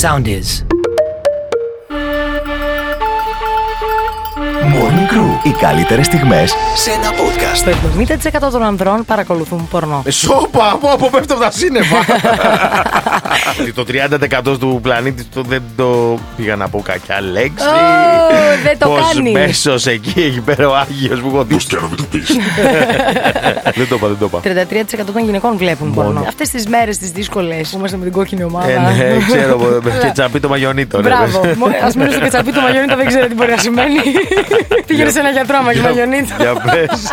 Sound is. Morning Crew. Οι καλύτερες στιγμές σε ένα podcast. Το 70% των ανδρών παρακολουθούν πορνό. Ε, Σόπα, από όπου πέφτω από τα σύννεφα. Ότι το 30% του πλανήτη το δεν το πήγα να πω κακιά λέξη. Ω, δεν το Πως κάνεις. μέσος εκεί, εκεί πέρα ο Άγιος που έχω δει. Δεν το είπα, δεν το είπα. 33% των γυναικών βλέπουν πορνό. Αυτές τις μέρες τις δύσκολες που είμαστε με την κόκκινη ομάδα. Ε, ναι, ξέρω, με κετσαπί το μαγιονίτο. ναι. Μπράβο. Α μείνω στο κετσαπί του Μαγιονίτα, δεν ξέρω τι μπορεί να σημαίνει. Πήγαινε σε ένα γιατρό, άμα έχει Για- Μαγιονίτα. Για πες.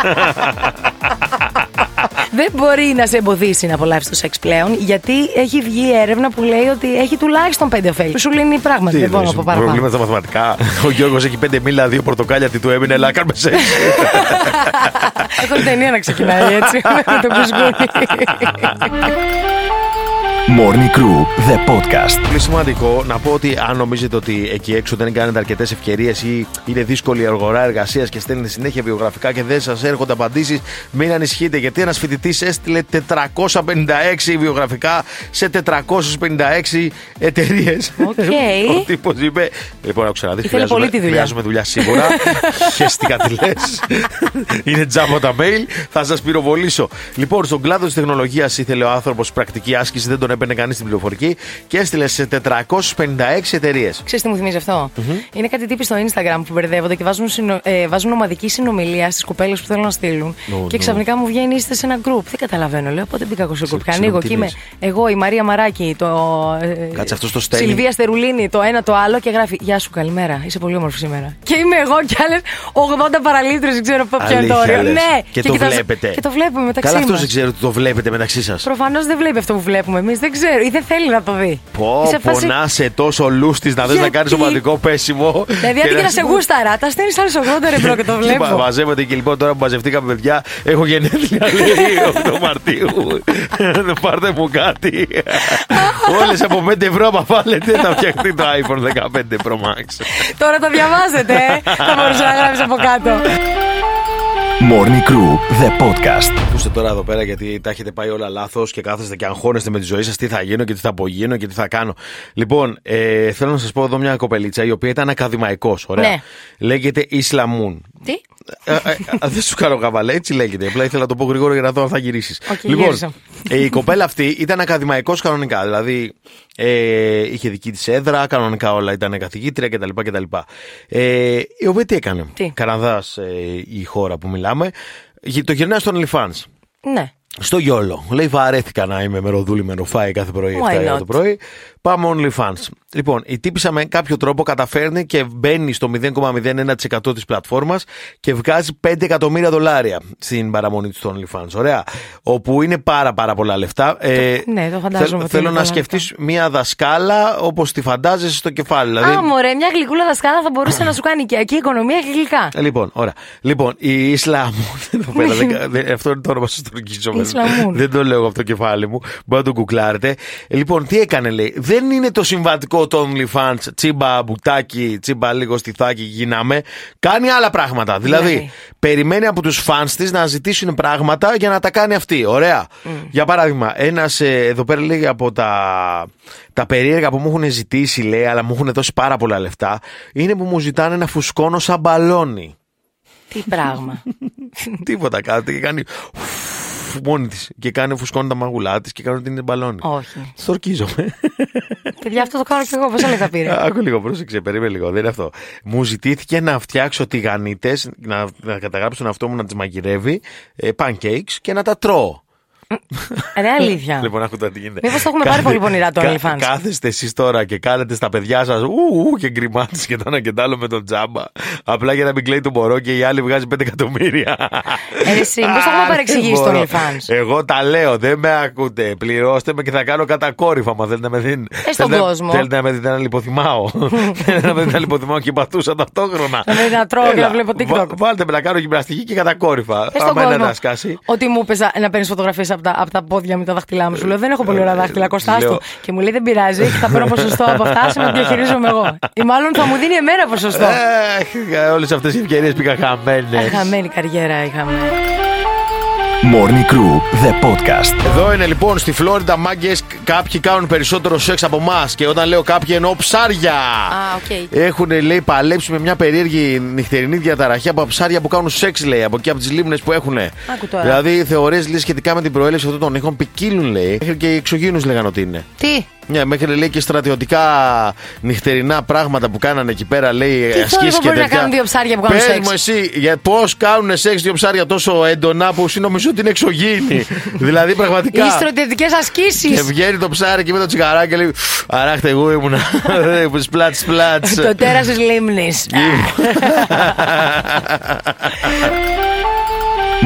Δεν μπορεί να σε εμποδίσει να απολαύσεις το σεξ πλέον, γιατί έχει βγει έρευνα που λέει ότι έχει τουλάχιστον πέντε ωφέλη. Που σου λύνει πράγματι. Τι Δεν μπορώ να εννοείς, πω παραπάνω. Προβλήματα στα μαθηματικά. Ο Γιώργος έχει πέντε μίλα, δύο πορτοκάλια, τι του έμεινε, αλλά κάνουμε σεξ. Έχω την ταινία να ξεκινάει έτσι. Με το κουσκούνι. Morning Crew, the podcast. Πολύ σημαντικό να πω ότι αν νομίζετε ότι εκεί έξω δεν κάνετε αρκετές ευκαιρίες ή είναι δύσκολη η αγορά εργασίας και στέλνετε συνέχεια βιογραφικά και δεν σας έρχονται απαντήσεις, μην ανησυχείτε γιατί ένας φοιτητής έστειλε 456 βιογραφικά σε 456 εταιρείες. Οκ. Ο τύπος είπε. Λοιπόν, άκου να δεις. Ήθελε πολύ τη δουλειά. Χρειάζομαι δουλειά σίγουρα. Χέστηκα τι λες. Είναι τζάμπα τα mail. Θα σας πυροβολήσω. Λοιπόν, στον κλάδο της τεχνολογίας ήθελε ο άνθρωπος πρακτική άσκηση, δεν τον έπαιρνε κανείς στην πληροφορική και έστειλε σε 456 εταιρείες. Ξέρεις τι μου θυμίζει αυτό; Είναι κάτι τύποι στο Instagram που μπερδεύονται και βάζουν, συνο... ε, βάζουν ομαδική συνομιλία στις κοπέλε που θέλουν να στείλουν. Ω, και ναι. ξαφνικά μου βγαίνει είστε σε ένα group. Δεν καταλαβαίνω. Λέω πότε μπήκα εγώ σε group. Και ξέρω ανοίγω τι και είμαι λες. εγώ, η Μαρία Μαράκη, το. ε, Κάτσε, αυτός το στέλνει. Σιλβία Στερουλίνη, το ένα το άλλο και γράφει Γεια σου, καλημέρα. Είσαι πολύ όμορφη σήμερα. Και είμαι εγώ και άλλες 80 παραλίτρε, δεν ξέρω ποιο είναι το Αλήθεια όριο. λες. Ναι, Και το κοιτάζω- βλέπετε. Και το βλέπουμε μεταξύ Καλά, αυτός μας. δεν ξέρω ότι το βλέπετε μεταξύ σας. Προφανώς δεν βλέπει αυτό που βλέπουμε εμείς. Δεν ξέρω ή δεν θέλει να το δει. Πω, Είσαι πω φάση- να είσαι τόσο λούστης να δεις να Γιατί; κάνεις ομαδικό πέσιμο. Δηλαδή, αντί και να σε γούσταρα, τα στέλνεις άλλες 80 ευρώ και το Και βλέπω. μα- μαζεύεται και λοιπόν τώρα που μαζευτήκαμε παιδιά, έχω γενέθλια λέει 8 Μαρτίου. Δεν πάρτε μου κάτι. Όλες από 5 ευρώ, άμα βάλετε, θα φτιαχτεί το iPhone 15 Pro Max. Τώρα το διαβάζετε, ε. θα μπορούσες να γράψεις από κάτω. Morning Crew, the podcast. Ακούστε τώρα εδώ πέρα γιατί τα έχετε πάει όλα λάθος και κάθεστε και αγχώνεστε με τη ζωή σας τι θα γίνω και τι θα απογίνω και τι θα κάνω. Λοιπόν, ε, θέλω να σας πω εδώ μια κοπελίτσα η οποία ήταν ακαδημαϊκός. Ωραία. Ναι. Λέγεται Isla Moon. Τι; Ε, ε, ε, δεν σου κάνω καβαλέ, έτσι λέγεται. Απλά ήθελα να το πω γρήγορα για να δω αν θα γυρίσεις. Οκ, λοιπόν, γύρισα. ε, η κοπέλα αυτή ήταν ακαδημαϊκός κανονικά. Δηλαδή, ε, είχε δική της έδρα, κανονικά όλα ήταν καθηγήτρια κτλ. κτλ. Ε, η οποία τι έκανε; Τι; Καναδά ε, η χώρα που μιλάμε. Γυ- Το γυρνάει στον OnlyFans. Ναι. Στο γιόλο. Λέει βαρέθηκα να είμαι με ροδούλη με ροφάι κάθε πρωί, Why 7 ώρα not? το πρωί. Πάμε OnlyFans. Λοιπόν, η τύπησα με κάποιο τρόπο καταφέρνει και μπαίνει στο 0,01% της πλατφόρμας και βγάζει 5 εκατομμύρια δολάρια στην παραμονή του στο OnlyFans. Ωραία. Όπου είναι πάρα πάρα πολλά λεφτά. Ε, ναι, το φαντάζομαι θέλ- ότι Θέλω είναι να πολλά σκεφτείς μια δασκάλα όπως τη φαντάζεσαι στο κεφάλι. Δηλαδή, Α, μωρέ, μια γλυκούλα δασκάλα θα μπορούσε να σου κάνει οικιακή οικονομία και γλυκά. Ε, Λοιπόν, ωραία. Λοιπόν, η Ισλαμούν. Εδώ πέρα, δεν- δεν- αυτό είναι το όνομα σας τουρκίζω. Ισλαμούν. Δεν το λέω από το κεφάλι μου. Μπορείτε να το γκουκλάρετε. Ε, Λοιπόν, τι έκανε, λέει. Δεν είναι το συμβατικό το OnlyFans. Τσίμπα μπουτάκι, τσίμπα λίγο στιθάκι, γίναμε. Κάνει άλλα πράγματα. Δηλαδή, Δηλαδή; περιμένει από τους fans της να ζητήσουν πράγματα για να τα κάνει αυτή. Ωραία. Για παράδειγμα, ένας εδώ πέρα λέει από τα, τα περίεργα που μου έχουν ζητήσει, λέει, αλλά μου έχουν δώσει πάρα πολλά λεφτά, είναι που μου ζητάνε να φουσκώνω σαν μπαλόνι. Τι πράγμα. Τίποτα κάτι και κάνει φου, μόνη της. Και κάνει φουσκώνει τα μαγουλά της και κάνει ότι είναι μπαλόνι. Όχι. Στορκίζομαι. Παιδιά, αυτό το κάνω κι εγώ. Πόσα λεπτά πήρε. Άκου λίγο, πρόσεξε, περίμενε λίγο. Δεν είναι αυτό. Μου ζητήθηκε να φτιάξω τηγανίτες, να, να καταγράψω τον εαυτό μου να τις μαγειρεύει, ε, pancakes και να τα τρώω. Ρε, αλήθεια. Λοιπόν, άκου τώρα τι γίνεται. Μήπως το έχουμε πάρει πολύ πονηρά το Κα- OnlyFans. Κάθεστε εσείς τώρα και κάνετε στα παιδιά σας ου, ου, και γκριμάτε και το ένα και το άλλο με τον τζάμπα. Απλά για να μην κλαίει το μωρό και η άλλη βγάζει 5 εκατομμύρια. Ε, εσύ, μήπως το έχουμε Α, παρεξηγήσει δεν το μπορώ. OnlyFans; Εγώ τα λέω, δεν με ακούτε. Πληρώστε με και θα κάνω κατακόρυφα. Μα θέλετε να με δίνετε. Ε, στον θέλετε, κόσμο. Θέλετε να με δείτε να λιποθυμάω. θέλετε να με δείτε να λιποθυμάω και πατούσα ταυτόχρονα. Να με δείτε να τρώω και Έλα, να βλέπω TikTok. βα- Βάλτε με να κάνω γυμναστική και κατακόρυφα. Ε, στον Άμα είναι κόσμο. να σκάσει. Ότι μου έπαιζα να παίρνεις φωτογραφίες από τα, από τα πόδια με τα δάχτυλά μου. Σου λέω δεν έχω πολύ ωραία δάχτυλα, Κώστα λέω- του. Και μου λέει δεν πειράζει, θα παίρνω ποσοστό από αυτά, σε να διαχειρίζομαι εγώ. Ή μάλλον θα μου δίνει εμένα ποσοστό. Όλες αυτές οι ευκαιρίες πήγαν χαμένες. Ε, Χαμένη καριέρα είχαμε. Morning Crew, the podcast. Εδώ είναι λοιπόν στη Φλόριντα μάγκες. Κάποιοι κάνουν περισσότερο σεξ από εμάς. Και όταν λέω κάποιοι εννοώ ψάρια. Α, οκ. Έχουν λέει παλέψει με μια περίεργη νυχτερινή διαταραχή από ψάρια που κάνουν σεξ, λέει, από εκεί από τις λίμνες που έχουν. Άκου τώρα. Δηλαδή θεωρίες σχετικά με την προέλευση αυτών των ήχων ποικίλουν, λέει. Μέχρι και οι εξωγήνου λέγανε ότι είναι. Τι; Ναι, μέχρι λέει και στρατιωτικά νυχτερινά πράγματα που κάνανε εκεί πέρα, λέει Τι ασκήσεις θόρυβο και μπορεί να τέτοια. κάνουν δύο ψάρια που κάνουν Πες σεξ. μου εσύ, για πώς κάνουν σεξ δύο ψάρια τόσο έντονα που εσύ νομίζω ότι είναι εξωγήινοι. δηλαδή πραγματικά. Οι στρατιωτικές ασκήσεις. Και βγαίνει το ψάρι και με το τσιγαράκι και λέει Αράχτε, εγώ ήμουνα. Σπλάτς, σπλάτς. Το τέρας της λίμνης.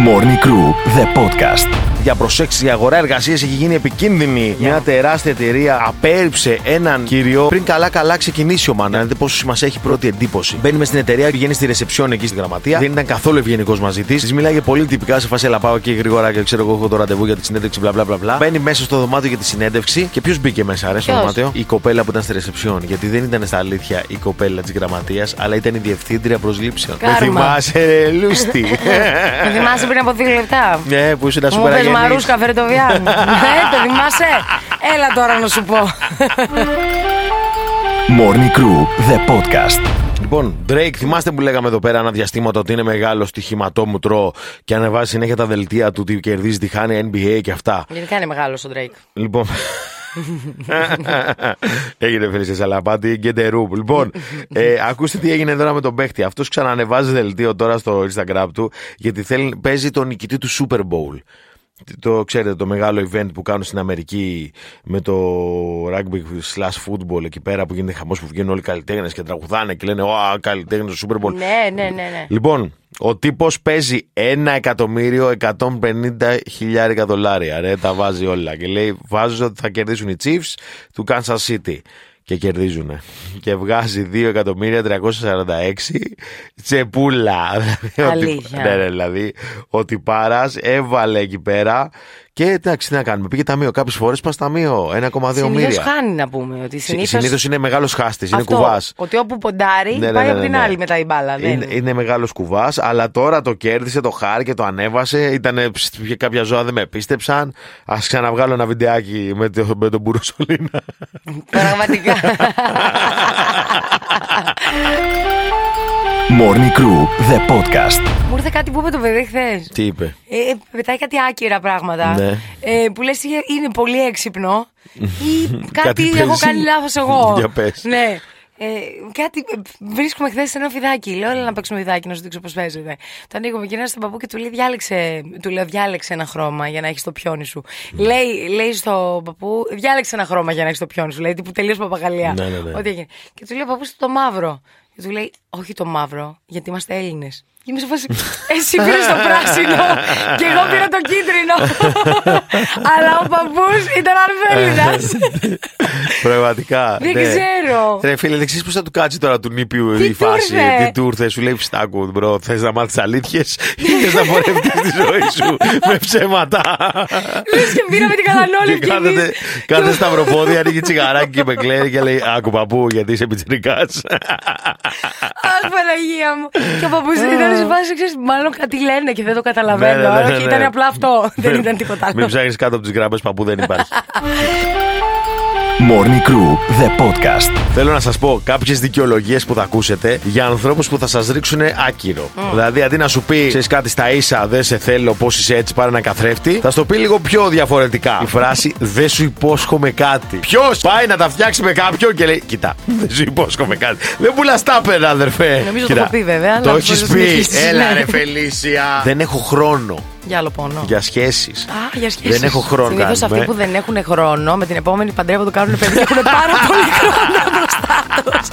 Morning Crew, the podcast. Για προσέξεις, η αγορά εργασίας έχει γίνει επικίνδυνη. Μια τεράστια εταιρεία απέρριψε έναν κύριο πριν καλά-καλά ξεκινήσει ο Μάνα. Δείτε πόσο μα έχει πρώτη εντύπωση. Μπαίνουμε στην εταιρεία, πηγαίνει στη ρεσεψιόν εκεί στη γραμματεία. Δεν ήταν καθόλου ευγενικός μαζί της. Της μιλάει πολύ τυπικά σε φάση, «Έλα, πάω εκεί γρήγορα και ξέρω εγώ έχω το ραντεβού για τη συνέντευξη, μπλα μπλα μπλα. μπλα». Μπαίνει μέσα στο δωμάτιο για τη συνέντευξη και ποιος μπήκε μέσα, ρε, στο Ποιος; δωμάτιο; Η κοπέλα που ήταν στη ρεσεψιόν. Γιατί δεν ήταν στα αλήθεια η κοπέλα της γραμματείας, αλλά ήταν η διευθύντρια προσλήψεων. Με Κάρμα. θυμάσαι, ρε, Λούστη; Με θυμάσαι πριν από δύο λεπτά. Ναι, που ήσουν Μου σούπερα πες γεννής. Μαρούσκα Φερετοβιάν. Ναι, το θυμάσαι. Έλα τώρα να σου πω. Morning Crew, the podcast. Λοιπόν, Drake, θυμάστε που λέγαμε εδώ πέρα ένα διαστήμα ότι είναι μεγάλο στοιχηματόμουτρο και ανεβάζει συνέχεια τα δελτία του τι κερδίζει, τι χάνει NBA και αυτά. Γενικά είναι μεγάλος ο Drake. Λοιπόν. έγινε φίλε σε σαλαπάτι, get a room. Λοιπόν, ε, ακούστε τι έγινε τώρα με τον παίχτη. Αυτός ξανανεβάζει δελτίο τώρα στο Instagram του γιατί θέλει, παίζει τον νικητή του Super Bowl. Το ξέρετε το μεγάλο event που κάνουν στην Αμερική με το rugby slash football εκεί πέρα που γίνεται χαμός που βγαίνουν όλοι οι καλλιτέχνες και τραγουδάνε και λένε Ω, καλλιτέχνες του Super Bowl. Ναι, ναι, ναι. ναι. Λοιπόν, ο τύπος παίζει ένα εκατομμύριο 150 χιλιάρικα δολάρια. Ρε, τα βάζει όλα. Και λέει: Βάζω ότι θα κερδίσουν οι Chiefs του Kansas City. Και κερδίζουν. Και βγάζει 2 εκατομμύρια 346 τσεπούλα. Δηλαδή, ότι- Αλήθεια. Ναι, ναι, δηλαδή. Ότι παράς έβαλε εκεί πέρα. Και εντάξει, τι να κάνουμε. Πήγε ταμείο. Κάποιες φορές πας ταμείο. 1,2 Συνήθως μοίρια. χάνει να πούμε. Ότι συνήθω. Συνήθως είναι μεγάλος χάστης. Είναι Αυτό, κουβάς. Ότι όπου ποντάρει Ναι, ναι, πάει ναι, από ναι, την ναι. άλλη μετά η μπάλα. δεν Είναι, είναι μεγάλος κουβάς, αλλά τώρα το κέρδισε, το χάρη και το ανέβασε. Ήταν κάποια ζώα δεν με πίστεψαν. Α ξαναβγάλω ένα βιντεάκι με, το, με τον Μπουροσολίνα. Πραγματικά. Morning Crew, the podcast. Μου ήρθε κάτι που είπε το παιδί χθες. Τι είπε; Ε, πετάει κάτι άκυρα πράγματα. Ναι. Ε, που λες είναι πολύ έξυπνο ή κάτι, Κάτι έχω παίζει. κάνει λάθος εγώ. Για πες. Ναι. Ε, κάτι, ε, βρίσκουμε χθες σε ένα φιδάκι. Λέω, έλα να παίξουμε φιδάκι, να σου δείξω πώς παίζεται. Το ανοίγουμε και στον παππού και του λέει, διάλεξε, του λέω, διάλεξε ένα χρώμα για να έχεις το πιόνι σου. Λέει, λέει στον παππού, διάλεξε ένα χρώμα για να έχεις το πιόνι σου. Λέει, τύπου τελείως παπαγαλία. Ναι, ναι, ναι. Ό,τι έγινε. Και του λέει, παππούς, το μαύρο. Και του λέει, όχι το μαύρο, γιατί είμαστε Έλληνες. Και είμαι σε φάση, εσύ πήρε το πράσινο και εγώ πήρα το κίτρινο. Αλλά ο παππούς ήταν Αρβέλινα. Πραγματικά. Δεν ναι. ξέρω. Ρε φίλε, δεν ξέρεις πώς θα του κάτσει τώρα του νήπιου Τι η του φάση. ήρθε; Τι του ήρθε, σου λέει Φιστάκου, bro. Θες να μάθεις αλήθειες ή θες να πορευτείς τη ζωή σου με ψέματα. Λες και πήραμε την κατανόλη Και κάθεται, κάθεται στα προπόδια, ανοίγει τσιγαράκι και με κλαίει και λέει Άκου παππού, γιατί είσαι πιτσυρικά. Αχ, Παναγία μου. Και ο παππού ήταν σε φάση, ξέρεις, μάλλον κάτι λένε και δεν το καταλαβαίνω. Ναι, ναι, ναι, Αλλά ναι, και ναι. ήταν απλά αυτό. Δεν ήταν τίποτα Μην άλλο. ψάχνεις κάτω από τις γραμμέ παππού, δεν υπάρχει. Morning Crew, the podcast. Θέλω να σας πω κάποιες δικαιολογίες που θα ακούσετε για ανθρώπους που θα σας ρίξουν άκυρο. Δηλαδή, αντί να σου πει, ξέρεις κάτι στα ίσα, δεν σε θέλω, πώς είσαι έτσι, πάρε ένα καθρέφτη, θα στο πει λίγο πιο διαφορετικά. Η φράση Δεν σου υπόσχομαι κάτι. Ποιος πάει να τα φτιάξει με κάποιον και λέει, Κοιτά, δεν σου υπόσχομαι κάτι. Δεν πουλάς τάπερ, αδερφέ. Νομίζω το Κοίτα, έχω πει, βέβαια, αλλά Το μπορείς έχεις να πει. συνεχίσεις. Έλα, Ναι. ρε Φελίσια. Δεν έχω χρόνο Για άλλο πόνο. για σχέσεις. Α, για σχέσεις. Δεν έχω χρόνο. Συνήθως κάνουμε. αυτοί που δεν έχουν χρόνο, με την επόμενη παντρεύω το κάνουν παιδί και έχουν πάρα πολύ χρόνο μπροστά τους.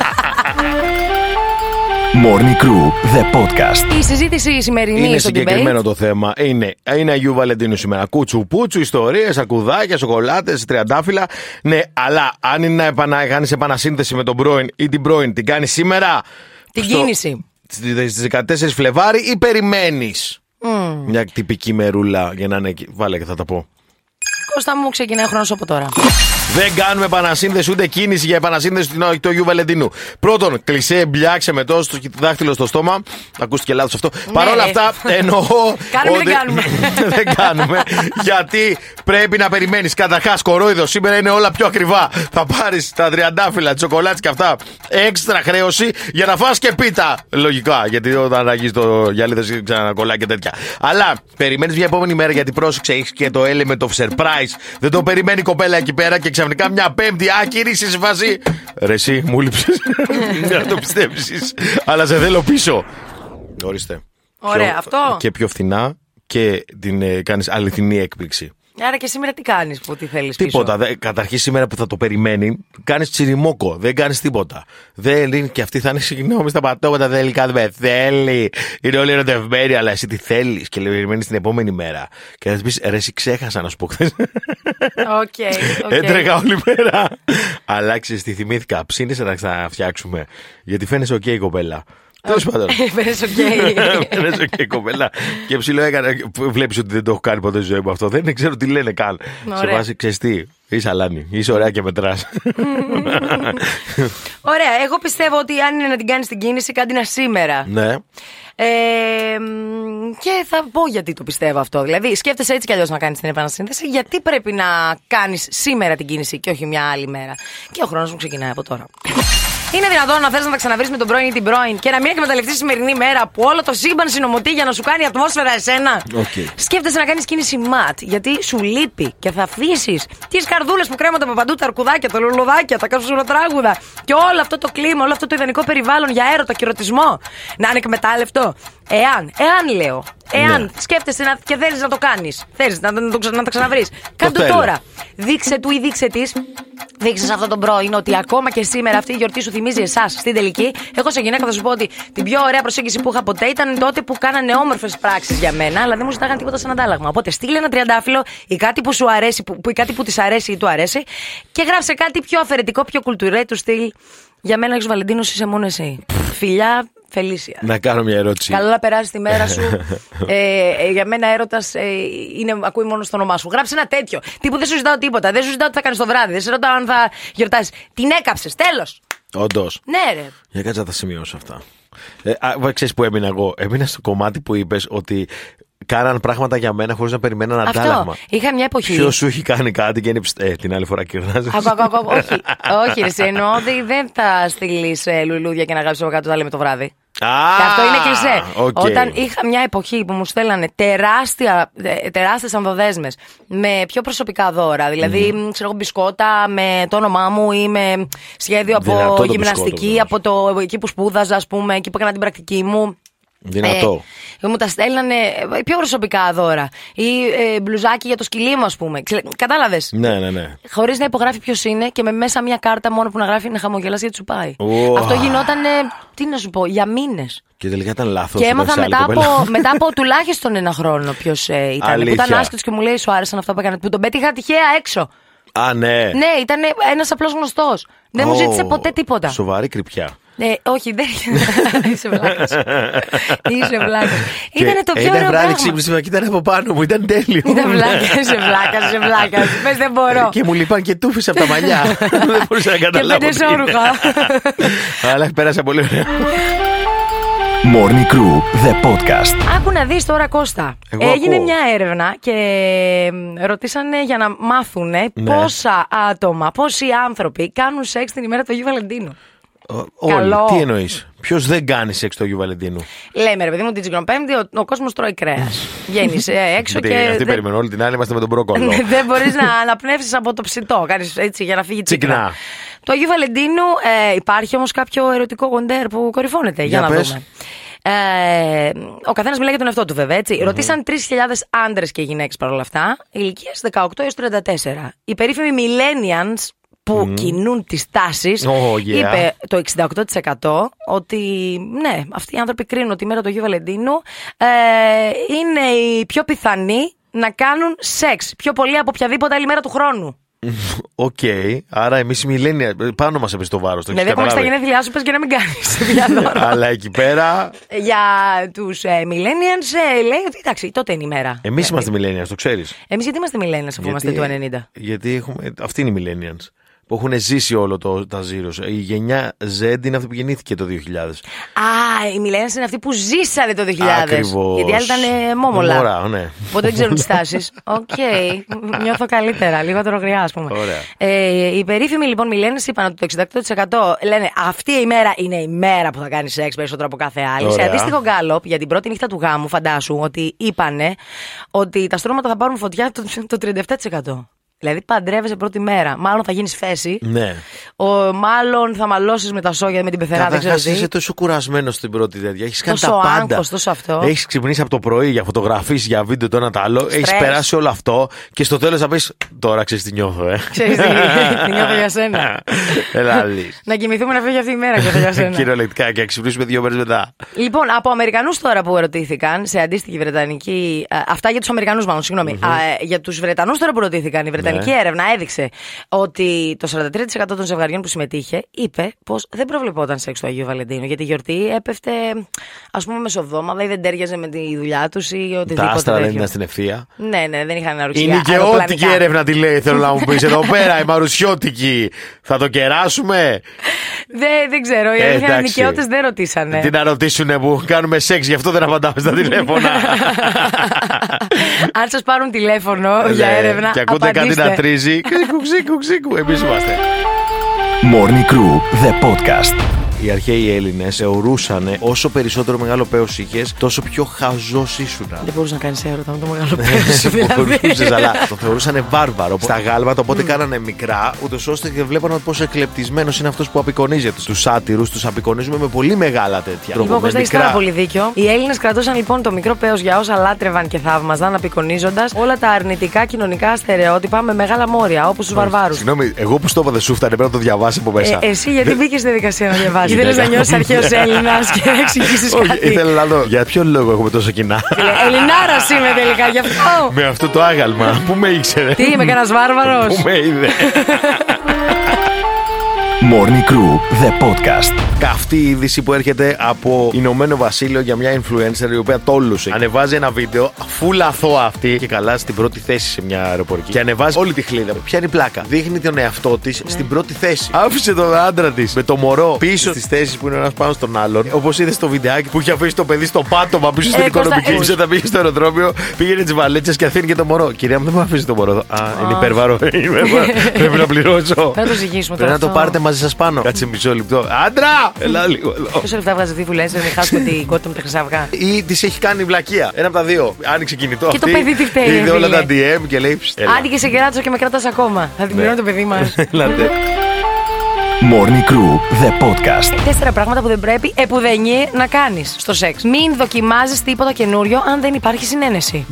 Morning Crew, the podcast. Η συζήτηση σημερινή Είναι στο συγκεκριμένο debate. το θέμα. Είναι, είναι Αγίου Βαλεντίνου σήμερα. Κούτσου πούτσου, ιστορίες, αρκουδάκια, σοκολάτες, τριαντάφυλλα. Ναι, αλλά αν είναι να επανα, κάνεις επανασύνθεση με τον πρώην ή την πρώην, την κάνεις σήμερα. Την στο- κίνηση. Στις 14 Φλεβάρι ή περιμένεις; Μια τυπική μερούλα για να είναι εκεί. Βάλε και θα τα πω. Κώστα μου ξεκινάει ο χρόνος από τώρα. Δεν κάνουμε επανασύνδεση ούτε κίνηση για επανασύνδεση του Αγίου Βαλεντίνου. Πρώτον, κλεισέ, μπλιάξε με τόσο δάχτυλο στο στόμα. Ακούστηκε λάθος αυτό. Παρ' όλα αυτά, εννοώ. Κάνουμε, ότι- δεν κάνουμε; δεν κάνουμε. Γιατί πρέπει να περιμένεις. Καταρχάς, κορόιδο σήμερα είναι όλα πιο ακριβά. Θα πάρεις τα τριαντάφυλλα, τι σοκολάτε και αυτά. Έξτρα χρέωση για να φας και πίτα. Λογικά. Γιατί όταν αγγίζεις το γυαλί δεν ξανακολλάει και τέτοια. Αλλά περιμένεις μια επόμενη μέρα γιατί πρόσεξε, έχεις και το element of surprise. Δεν το περιμένει η κοπέλα εκεί πέρα και ξαφνικά μια πέμπτη άκυρη είσαι σε φάση. Ρε, εσύ μου λείψες. να το πιστέψεις. Αλλά σε θέλω πίσω. Ορίστε. Ωραία, Πιο- αυτό. Και πιο φθηνά και την ε, κάνεις αληθινή έκπληξη. Άρα και σήμερα τι κάνεις που τι θέλεις. Τίποτα. Δε, καταρχήν σήμερα που θα το περιμένει, κάνεις τσιριμόκο. Δεν κάνεις τίποτα. Δεν είναι και αυτή θα είναι συγγνώμη στα πατώματα. Δεν θέλει κάτι με θέλει. Είναι όλοι ερωτευμένοι, αλλά εσύ τι θέλεις; Και λέει, περιμένεις την επόμενη μέρα. Και θα της πεις, ρε, εσύ ξέχασα να σου πω χθες. OK. OK. Έτρεχα όλη μέρα. αλλά ξέρεις τι θυμήθηκα. Ψήνεσαι να ξαναφτιάξουμε. Γιατί φαίνεσαι οκ, κοπέλα. Τέλος πάντων. Φαίνεσαι οκ. Φαίνεσαι οκ, κοπέλα. Και ψηλό έκανα. Βλέπεις ότι δεν το έχω κάνει ποτέ στη ζωή μου αυτό. Δεν ξέρω τι λένε καν. Σε Ωραία. βάση, ξέρεις τι. Είσαι αλάνη. Είσαι ωραία και μετράς. Ωραία, εγώ πιστεύω ότι αν είναι να την κάνεις την κίνηση, κάν' τηνα σήμερα. ναι. Ε, μ, και θα πω γιατί το πιστεύω αυτό. Δηλαδή, σκέφτεσαι έτσι κι αλλιώς να κάνεις την επανασύνθεση, γιατί πρέπει να κάνεις σήμερα την κίνηση και όχι μια άλλη μέρα. Και ο χρόνος μου ξεκινάει από τώρα. Είναι δυνατόν να θες να τα ξαναβρεις με τον πρώην ή την πρώην και να μην εκμεταλλευτείς τη σημερινή μέρα που όλο το σύμπαν συνομωτεί για να σου κάνει ατμόσφαιρα εσένα. Οκ. Σκέφτεσαι να κάνεις κίνηση ματ γιατί σου λείπει και θα αφήσεις τις καρδούλες που κρέμονται από παντού, τα αρκουδάκια, τα λουλουδάκια, τα καψουροτράγουδα και όλο αυτό το κλίμα, όλο αυτό το ιδανικό περιβάλλον για έρωτα και ερωτισμό να είναι εκμετάλλευτο. Εάν, εάν λέω, εάν Ναι. σκέφτεσαι να, και θέλεις να το κάνεις, θέλεις να, να, το ξα- να τα ξαναβρεις, κάντο θέλω. τώρα. Δείξε του ή δείξε της. Δείξες σε αυτόν τον πρώην ότι ακόμα και σήμερα αυτή η γιορτή σου θυμίζει εσάς στην τελική. Εγώ σε γυναίκα θα σου πω ότι την πιο ωραία προσέγγιση που είχα ποτέ ήταν τότε που κάνανε όμορφες πράξεις για μένα, αλλά δεν μου ζητάγαν τίποτα σαν αντάλλαγμα. Οπότε στείλε ένα τριαντάφυλλο ή κάτι που σου αρέσει, που, που, ή κάτι που της αρέσει ή του αρέσει και γράψε κάτι πιο αφαιρετικό, πιο κουλτουρέ του στυλ. Για μένα, Άγιο Βαλεντίνος, είσαι μόνο εσύ. Φιλιά, Φελίσια. Να κάνω μια ερώτηση. Καλά να περάσει τη μέρα σου. ε, ε, για μένα έρωτας ε, είναι, ακούει μόνο στο όνομά σου. Γράψε ένα τέτοιο. Τύπου δεν σου ζητάω τίποτα. Δεν σου ζητάω τι θα κάνεις το βράδυ. Δεν σε ρωτάω αν θα γιορτάσεις. Την έκαψες. Τέλος. Όντως. Ναι, ρε. Για κάτσε να τα σημειώσω αυτά. Ε, α, ξέρεις που έμεινα εγώ. Έμεινα στο κομμάτι που είπες ότι κάναν πράγματα για μένα χωρίς να περιμέναν αντάλλαγμα. Αυτό. Είχα μια εποχή. Ποιος σου έχει κάνει κάτι και είναι ψ- ε, την άλλη φορά κυρνάζει. Ακού, ακού, ακού, όχι, όχι, ρε, σε εννοώ ότι δεν θα στείλεις λουλούδια και να γράψεις από κάτω τα λέμε το βράδυ. Και αυτό είναι κλισέ. οκ. Όταν είχα μια εποχή που μου στέλνανε τεράστια, ε, τεράστιες ανθοδέσμες με πιο προσωπικά δώρα. Δηλαδή, μ, ξέρω εγώ, μπισκότα με το όνομά μου ή με σχέδιο Δυνατό από το γυμναστική, μπισκότο, από το, εκεί που σπούδαζα, ας πούμε, εκεί που έκανα την πρακτική μου. Δυνατό. Ε, μου τα στέλνανε ε, πιο προσωπικά δώρα. Ή ε, μπλουζάκι για το σκυλί μου, ας πούμε. Κατάλαβες; Ναι, ναι, ναι. Χωρίς να υπογράφει ποιος είναι και με μέσα μια κάρτα μόνο που να γράφει να χαμογελάσει γιατί σου πάει. Ουα. Αυτό γινόταν, ε, τι να σου πω, για μήνες. Και τελικά ήταν λάθος. Και έμαθα μετά από, μετά από τουλάχιστον ένα χρόνο ποιος ε, ήταν. Που Αλήθεια. ήταν άσχετο και μου λέει: Σου άρεσαν αυτά που έκανες. Που τον πέτυχα τυχαία έξω. Α, ναι. Ναι, ήταν ένας απλός γνωστός. Δεν μου Ω, ζήτησε ποτέ τίποτα. Σοβαρή κρυπιά. Ε, όχι, δεν. Είσαι βλάκας. Είσαι βλάκας. Ήταν το πιο Ένα ωραίο βράδυ πράγμα. ξύπνησα και ήταν από πάνω μου, ήταν τέλειο. Ήταν βλάκας, είσαι βλάκας, είσαι βλάκας. Πες δεν μπορώ. Και μου λυπάν και τούφισα από τα μαλλιά. Δεν μπορούσα να Και καταλάβω. πέντε τι είναι. σόρουχα. Αλλά πέρασα πολύ ωραία. Morning Crew, the podcast. Άκου να δεις τώρα Κώστα. Εγώ Έγινε ακούω. μια έρευνα και μ, ρωτήσανε για να μάθουν Ναι. πόσα άτομα, πόσοι άνθρωποι κάνουν σεξ την ημέρα του Αγίου Βαλεντίνου. Ο- Όλοι. Καλό. Τι εννοείς; Ποιος δεν κάνει σεξ το Αγίου Βαλεντίνου; Λέμε ρε παιδί μου την Τσικροπέμπτη, ο, ο κόσμος τρώει κρέας. Βγαίνεις έξω Γιατί και. αυτή δεν- περιμένω όλη την άλλη, είμαστε με τον πρόκολλο. δεν μπορείς να αναπνεύσεις από το ψητό. Κάνεις έτσι για να φύγει τσίκνα. Τσίκνα. Το Αγίου Βαλεντίνου ε, υπάρχει όμως κάποιο ερωτικό γοντέρ που κορυφώνεται. Για, Για να πες. δούμε. Ε, ο καθένας μιλάει για τον εαυτό του, βέβαια. Έτσι. Ρωτήσαν 3.000 άντρες και γυναίκες παρόλα αυτά, ηλικία 18 έως 34. Οι περίφημοι millennials που κινούν τις τάσεις, Oh, yeah. είπε το 68% ότι ναι, αυτοί οι άνθρωποι κρίνουν ότι η μέρα του Αγίου Βαλεντίνου ε, είναι η πιο πιθανή να κάνουν σεξ πιο πολύ από οποιαδήποτε άλλη μέρα του χρόνου. Οκ. Άρα εμείς οι millennials. Πάνω μας έπεσε το βάρος. Δηλαδή, ακόμα στα γενέθλιά σου πες και να μην κάνεις. Αλλά εκεί πέρα. Για τους ε, millennials ε, λέει ότι εντάξει, τότε είναι η μέρα. Εμείς είμαστε millennials, το ξέρεις. Εμείς γιατί είμαστε millennials αφού είμαστε του 90. Γιατί έχουμε. Αυτοί είναι οι millennials. Που έχουν ζήσει όλο το, τα zeros. Η γενιά Z είναι αυτή που γεννήθηκε το 2000. Α, οι millennials είναι αυτοί που ζήσανε το 2000. Ακριβώς. Γιατί οι άλλοι ήταν ε, μόμολα. Μωρά, ναι. Οπότε δεν ξέρουν τις τάσεις. Οκ. Νιώθω καλύτερα. Λιγότερο γριά, ας πούμε. Ωραία. Ε, οι περίφημοι λοιπόν millennials είπαν ότι το 68% λένε αυτή η μέρα είναι η μέρα που θα κάνεις σεξ περισσότερο από κάθε άλλη. Σε Ωραία. αντίστοιχο γκάλοπ για την πρώτη νύχτα του γάμου, φαντάσου ότι είπανε ότι τα στρώματα θα πάρουν φωτιά το, το 37%. Δηλαδή παντρεύεσαι πρώτη μέρα. Μάλλον θα γίνεις φέση. Ναι. Ο, μάλλον θα μαλώσεις με τα σόγια με την πεθερά, δεν ξέρω Καταρχά τι. είσαι τόσο κουρασμένος στην πρώτη τέτοια. Έχεις κάνει Τόσο τα πάντα. άγχος, τόσο αυτό. Έχεις ξυπνήσει από το πρωί για φωτογραφίσει, για βίντεο το ένα το άλλο. Έχεις Στρες. περάσει όλο αυτό και στο τέλος θα πεις Τώρα ξέρεις τι νιώθω, ε. Ξέρεις τι, τι νιώθω για σένα. Έλα, λύση. Να κοιμηθούμε να φύγει αυτή η μέρα και για σένα. Κυριολεκτικά και να ξυπνήσουμε δύο μέρες μετά. Λοιπόν, από Αμερικανούς τώρα που ερωτήθηκαν σε αντίστοιχη Βρετανική. α, αυτά για τους Αμερικανούς, μάλλον, συγγνώμη. Α, ε, για τους Βρετανούς τώρα που ρωτήθηκαν, η Βρετανική Ναι. έρευνα έδειξε ότι το 43% των ζευγαριών που συμμετείχε είπε πως δεν προβλεπόταν σεξ του Αγίου Βαλεντίνου. Γιατί η γιορτή έπεφτε, ας πούμε, μεσοβδόμαδα ή δεν τέριαζε με τη δουλειά τους ή οτιδήποτε. Τα άστρα δεν τέτοιο. ήταν στην ευθεία. Ναι, ναι, δεν είχαν αρουσία. Είναι και αεροπλανικά. ό,τι έρευνα τι λέει, θέλω να μου πεις εδώ πέρα, η μαρουσιώτικη. Θα το κεράσουμε; Δεν, δεν ξέρω. Οι Ε, αλήθεια είναι εντάξει. νοικιώτες δεν ρωτήσανε. Τι να ρωτήσουνε που κάνουμε σεξ, γι' αυτό δεν απαντάμε στα τηλέφωνα. Αν σας πάρουν τηλέφωνο για Ναι, έρευνα. Και ακούτε κάτι απαντήστε. Να τρίζει. Ξίκου, ξίκου, ξίκου. Εμείς είμαστε. Morning Crew, the podcast. Οι αρχαίοι Έλληνες θεωρούσαν όσο περισσότερο μεγάλο παίο είχες, τόσο πιο χαζός ήσουν. Δεν μπορούσες να κάνεις έρωτα με το μεγάλο Ναι, πέρασμα. δηλαδή. Μπορούσες, αλλά το θεωρούσαν βάρβαρο. Στα γάλματα, οπότε κάνανε μικρά, ούτως ώστε και βλέπαν πόσο εκλεπτισμένος είναι αυτός που απεικονίζεται. Τους σάτυρους τους απεικονίζουμε με πολύ μεγάλα τέτοια. Λοιπόν, Με Κώστα, έχεις μικρά. πάρα πολύ δίκιο. Οι Έλληνες κρατούσαν λοιπόν το μικρό παίο για όσα λάτρευαν και θαύμαζαν, απεικονίζοντας όλα τα αρνητικά κοινωνικά στερεότυπα με μεγάλα μόρια, όπως τους βαρβάρους. Συγγνώμη, εγώ που στο είπα δεν σου φτάνε, πρέπει να το διαβάσει από μέσα. Ε, εσύ γιατί μπήκες στη διαδικασία να διαβάσεις; Κοίτα, Ήθελε να κάνω. νιώσεις αρχαίος Έλληνας και να εξηγήσεις Όχι, κάτι. ήθελα να δω για ποιο λόγο έχουμε τόσο κοινά. Ελληνάρα είμαι τελικά γι' αυτό. με αυτό το άγαλμα. Πού με ήξερε; Τι είμαι, κανένας βάρβαρος; Πού με είδε; Morning Crew, the podcast. Καυτή είδηση που έρχεται από Ηνωμένο Βασίλειο για μια influencer η οποία τόλουσε. Ανεβάζει ένα βίντεο, φούλα αθώα αυτή και καλά στην πρώτη θέση σε μια αεροπορική. Και ανεβάζει όλη τη χλίδα. Ποια είναι η πλάκα. Δείχνει τον εαυτό της Ναι. στην πρώτη θέση. Άφησε τον άντρα της με το μωρό πίσω στις θέσεις που είναι ένας πάνω στον άλλον. Όπως είδες στο βιντεάκι που είχε αφήσει το παιδί στο πάτωμα πίσω στην Ε, Κώστα, οικονομική. ε, Πίσω όταν πήγε στο αεροδρόμιο, πήγαινε τις βαλέτσες και αφήνει και το μωρό. Κυρία μου, δεν μου αφήσει το μωρό εδώ. Α, είναι υπερβαρό. Είναι υπερβαρό. Πρέπει να πληρώσω. Θα το ζυγίσουμε Πρέπει τώρα. να το αυτό. πάρετε μαζί σας πάνω. Κάτσε μισό λεπτό. Άντρα! Ελά λίγο εδώ. Πόσα λεφτά βγάζεις αυτή που λε, να μην χάσουμε την κότα με τα χρυσά αυγά. Ή τη έχει κάνει βλακεία. Ένα από τα δύο. Άνοιξε κινητό. Και το αυτή, παιδί τι φταίει, Είδε ρε όλα φίλε. τα DM και λέει. «Ψ, έλα». Άντε και σε κεράτσα και με κρατάς ακόμα. Θα την πληρώνει το παιδί μας. Έλατε. Morning Crew, the podcast. Τέσσερα πράγματα που δεν πρέπει επουδενή να κάνεις στο σεξ. Μην δοκιμάζεις τίποτα καινούριο αν δεν υπάρχει συναίνεση.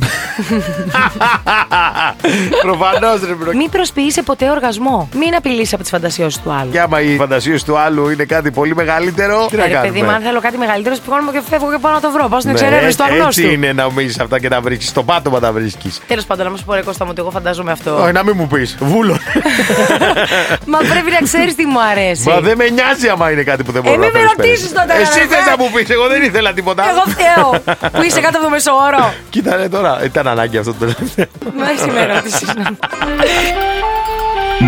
Προφανώς ρε bro. Μην προσποιείσαι ποτέ οργασμό. Μην απειληθείς από τις φαντασιώσεις του άλλου. Και άμα οι φαντασίες του άλλου είναι κάτι πολύ μεγαλύτερο, τι να Ε, ρε παιδί μου, αν κάνουμε. θέλω κάτι μεγαλύτερο, σηκώνω και φεύγω και πάω να το βρω. Πάω στην Ναι, εξερεύνηση του έτσι- αγνώστου. Έτσι είναι να νομίζεις αυτά και να βρίσκεις. Στο πάτωμα τα βρίσκεις. Τέλος πάντων, να μου σου πω ρε Κώστα μου ότι εγώ φαντάζομαι αυτό. Όχι, να μην μου πεις. Βούλο. Μα πρέπει να ξέρεις τι μου αρέσει. Μα δεν με νοιάζει άμα είναι κάτι που δεν μπορώ Ε, να μην με φέρεις ρωτήσεις πέρα. τότε, Εσύ ρε, θες ρε. να μου πεις, εγώ δεν ήθελα τίποτα. Εγώ φταίω που είσαι κάτω από το μεσοόρο. Κοίτα ρε, τώρα, ήταν ανάγκη αυτό το τελευταίο. Μα εσύ με ρώτησε.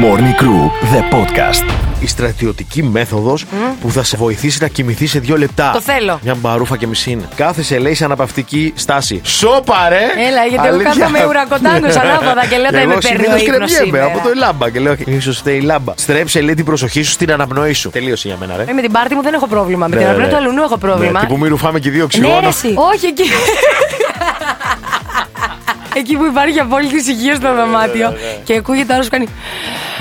Morning Crew, the podcast. Η στρατιωτική μέθοδος που θα σε βοηθήσει να κοιμηθείς σε δύο λεπτά. Το θέλω. Μια μπαρούφα και μισή είναι. Κάθεσαι, λέει, σε αναπαυτική στάση. Σόπα, ρε! Έλα, γιατί εγώ Αλήθεια. κάθομαι ουρακοτάγκος ανάποδα και λέω, Και δεν με εγώ παίρνει ο συνήθως ύπνος κρεμιέμαι σήμερα. από το λάμπα και λέω, ίσως φταίει η λάμπα. Στρέψε, λέει, την προσοχή σου στην αναπνοή σου. Τελείωσε για μένα, ρε. Ε, με την πάρτη μου δεν έχω πρόβλημα. Με Ναι, την αναπνοή ναι. του αλουνού έχω πρόβλημα. Ναι, τύπου μη ρουφάμε και δύο Ναι, οξυγόνο. ρε, εσύ. Όχι εκεί. Εκεί που υπάρχει απόλυτη ησυχία στο δωμάτιο και ακούγεται άλλος που κάνει.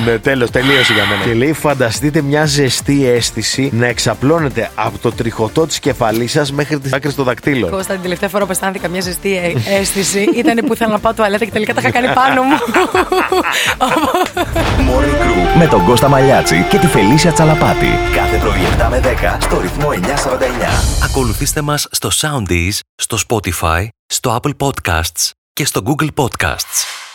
Ναι, τέλος, τελείωσε για μένα. Και λέει, φανταστείτε μια ζεστή αίσθηση να εξαπλώνεται από το τριχωτό της κεφαλής σας μέχρι τις άκρες των δακτύλων. Κώστα, την τελευταία φορά που αισθάνθηκα μια ζεστή ε- αίσθηση ήταν που ήθελα να πάω τουαλέτα και τελικά τα είχα κάνει πάνω μου. Morning Crew με τον Κώστα Μαλιάτση και τη Φελίσια Τσαλαπάτη. Κάθε πρωί 7 με 10 στο ρυθμό 949. Ακολουθήστε μας στο Soundees, στο Spotify, στο Apple Podcasts και στο Google Podcasts.